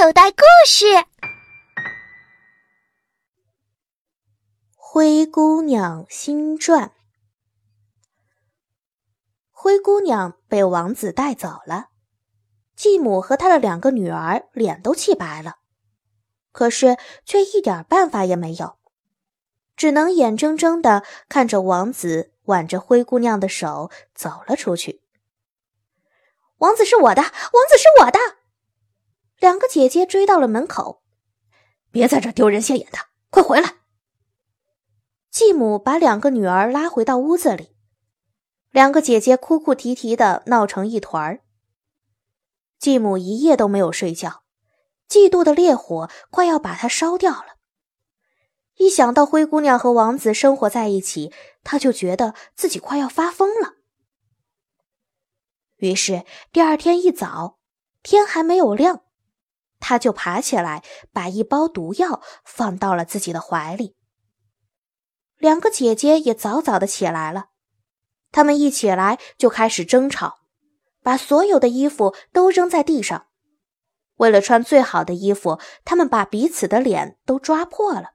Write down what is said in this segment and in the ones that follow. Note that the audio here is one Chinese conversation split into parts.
口袋故事：灰姑娘新传。灰姑娘被王子带走了，继母和她的两个女儿脸都气白了，可是却一点办法也没有，只能眼睁睁的看着王子挽着灰姑娘的手走了出去。王子是我的，王子是我的。姐姐追到了门口，别在这丢人现眼的，快回来！继母把两个女儿拉回到屋子里，两个姐姐哭哭啼啼的闹成一团儿。继母一夜都没有睡觉，嫉妒的烈火快要把她烧掉了。一想到灰姑娘和王子生活在一起，她就觉得自己快要发疯了。于是第二天一早，天还没有亮。他就爬起来，把一包毒药放到了自己的怀里。两个姐姐也早早的起来了，她们一起来就开始争吵，把所有的衣服都扔在地上。为了穿最好的衣服，他们把彼此的脸都抓破了。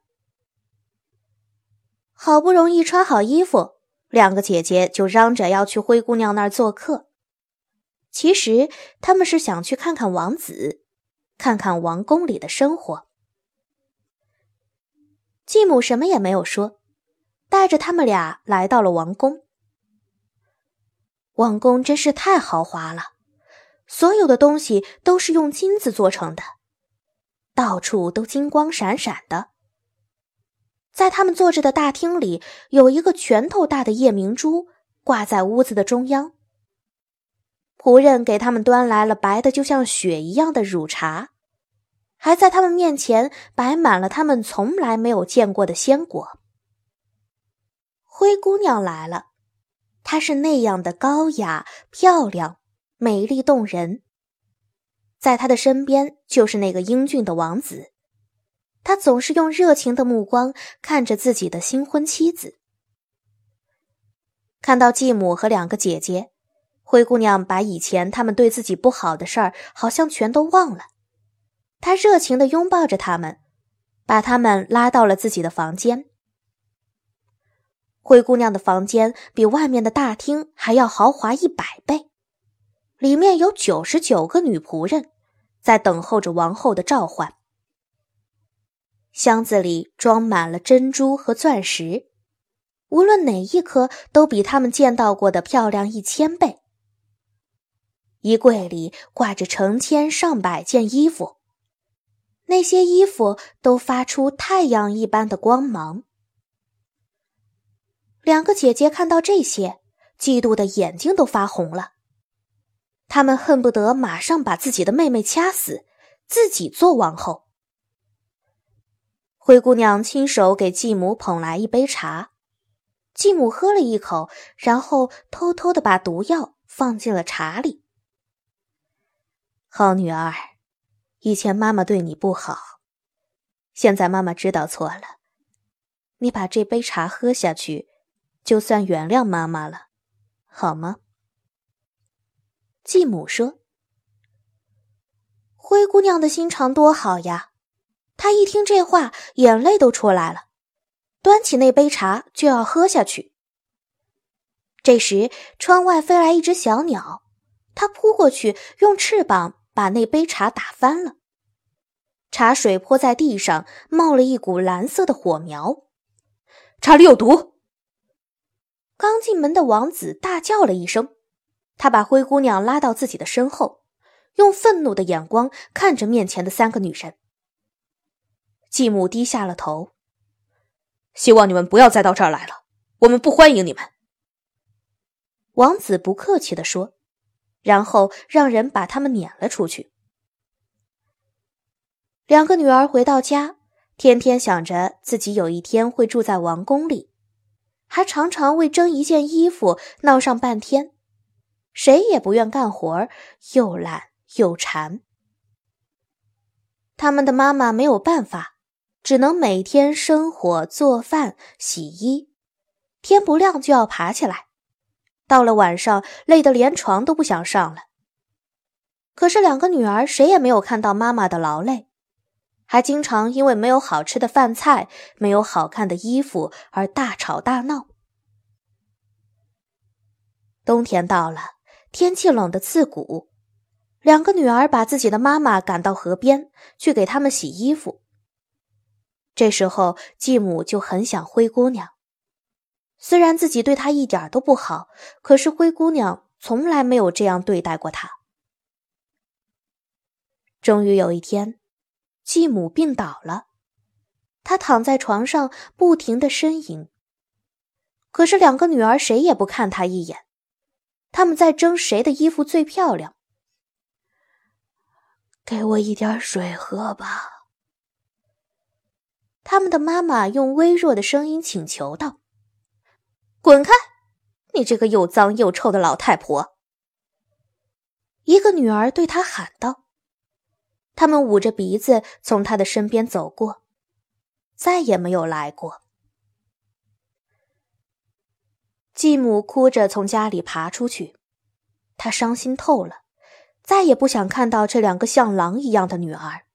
好不容易穿好衣服，两个姐姐就嚷着要去灰姑娘那儿做客。其实他们是想去看看王子。看看王宫里的生活，继母什么也没有说，带着他们俩来到了王宫。王宫真是太豪华了，所有的东西都是用金子做成的，到处都金光闪闪的。在他们坐着的大厅里，有一个拳头大的夜明珠挂在屋子的中央。仆人给他们端来了白的就像雪一样的乳茶，还在他们面前摆满了他们从来没有见过的鲜果。灰姑娘来了，她是那样的高雅、漂亮、美丽动人。在她的身边就是那个英俊的王子，他总是用热情的目光看着自己的新婚妻子。看到继母和两个姐姐。灰姑娘把以前他们对自己不好的事儿，好像全都忘了。她热情的拥抱着他们，把他们拉到了自己的房间。灰姑娘的房间比外面的大厅还要豪华一百倍，里面有九十九个女仆人，在等候着王后的召唤。箱子里装满了珍珠和钻石，无论哪一颗都比他们见到过的漂亮一千倍。衣柜里挂着成千上百件衣服，那些衣服都发出太阳一般的光芒。两个姐姐看到这些，嫉妒的眼睛都发红了。她们恨不得马上把自己的妹妹掐死，自己做王后。灰姑娘亲手给继母捧来一杯茶，继母喝了一口，然后偷偷的把毒药放进了茶里。好女儿，以前妈妈对你不好，现在妈妈知道错了。你把这杯茶喝下去，就算原谅妈妈了，好吗？继母说：“灰姑娘的心肠多好呀！”她一听这话，眼泪都出来了，端起那杯茶就要喝下去。这时，窗外飞来一只小鸟，它扑过去，用翅膀。把那杯茶打翻了，茶水泼在地上，冒了一股蓝色的火苗。茶里有毒！刚进门的王子大叫了一声，他把灰姑娘拉到自己的身后，用愤怒的眼光看着面前的三个女人。继母低下了头，希望你们不要再到这儿来了，我们不欢迎你们。王子不客气地说。然后让人把他们撵了出去。两个女儿回到家，天天想着自己有一天会住在王宫里，还常常为争一件衣服闹上半天，谁也不愿干活，又懒又馋。他们的妈妈没有办法，只能每天生火、做饭、洗衣，天不亮就要爬起来。到了晚上，累得连床都不想上了。可是两个女儿谁也没有看到妈妈的劳累，还经常因为没有好吃的饭菜、没有好看的衣服而大吵大闹。冬天到了，天气冷得刺骨，两个女儿把自己的妈妈赶到河边去给他们洗衣服。这时候，继母就很想灰姑娘。虽然自己对她一点都不好，可是灰姑娘从来没有这样对待过她。终于有一天，继母病倒了，她躺在床上不停的呻吟。可是两个女儿谁也不看她一眼，他们在争谁的衣服最漂亮。给我一点水喝吧。他们的妈妈用微弱的声音请求道。滚开！你这个又脏又臭的老太婆！一个女儿对她喊道。他们捂着鼻子从她的身边走过，再也没有来过。继母哭着从家里爬出去，她伤心透了，再也不想看到这两个像狼一样的女儿。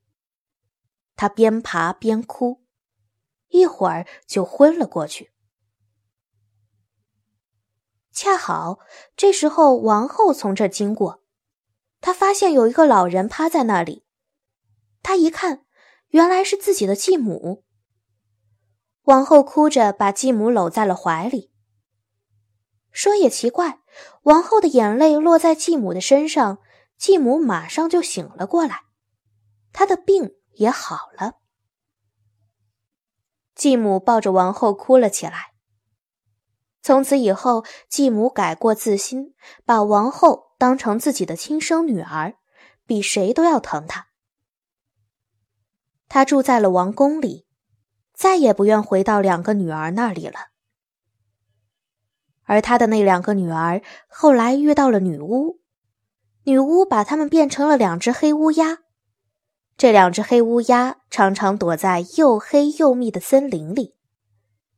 她边爬边哭，一会儿就昏了过去。恰好这时候，王后从这经过，她发现有一个老人趴在那里。她一看，原来是自己的继母。王后哭着把继母搂在了怀里。说也奇怪，王后的眼泪落在继母的身上，继母马上就醒了过来，她的病也好了。继母抱着王后哭了起来。从此以后，继母改过自新，把王后当成自己的亲生女儿，比谁都要疼她。她住在了王宫里，再也不愿回到两个女儿那里了。而她的那两个女儿后来遇到了女巫，女巫把她们变成了两只黑乌鸦。这两只黑乌鸦常常躲在又黑又密的森林里。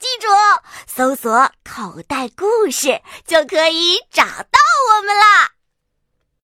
记住，搜索“口袋故事”就可以找到我们啦。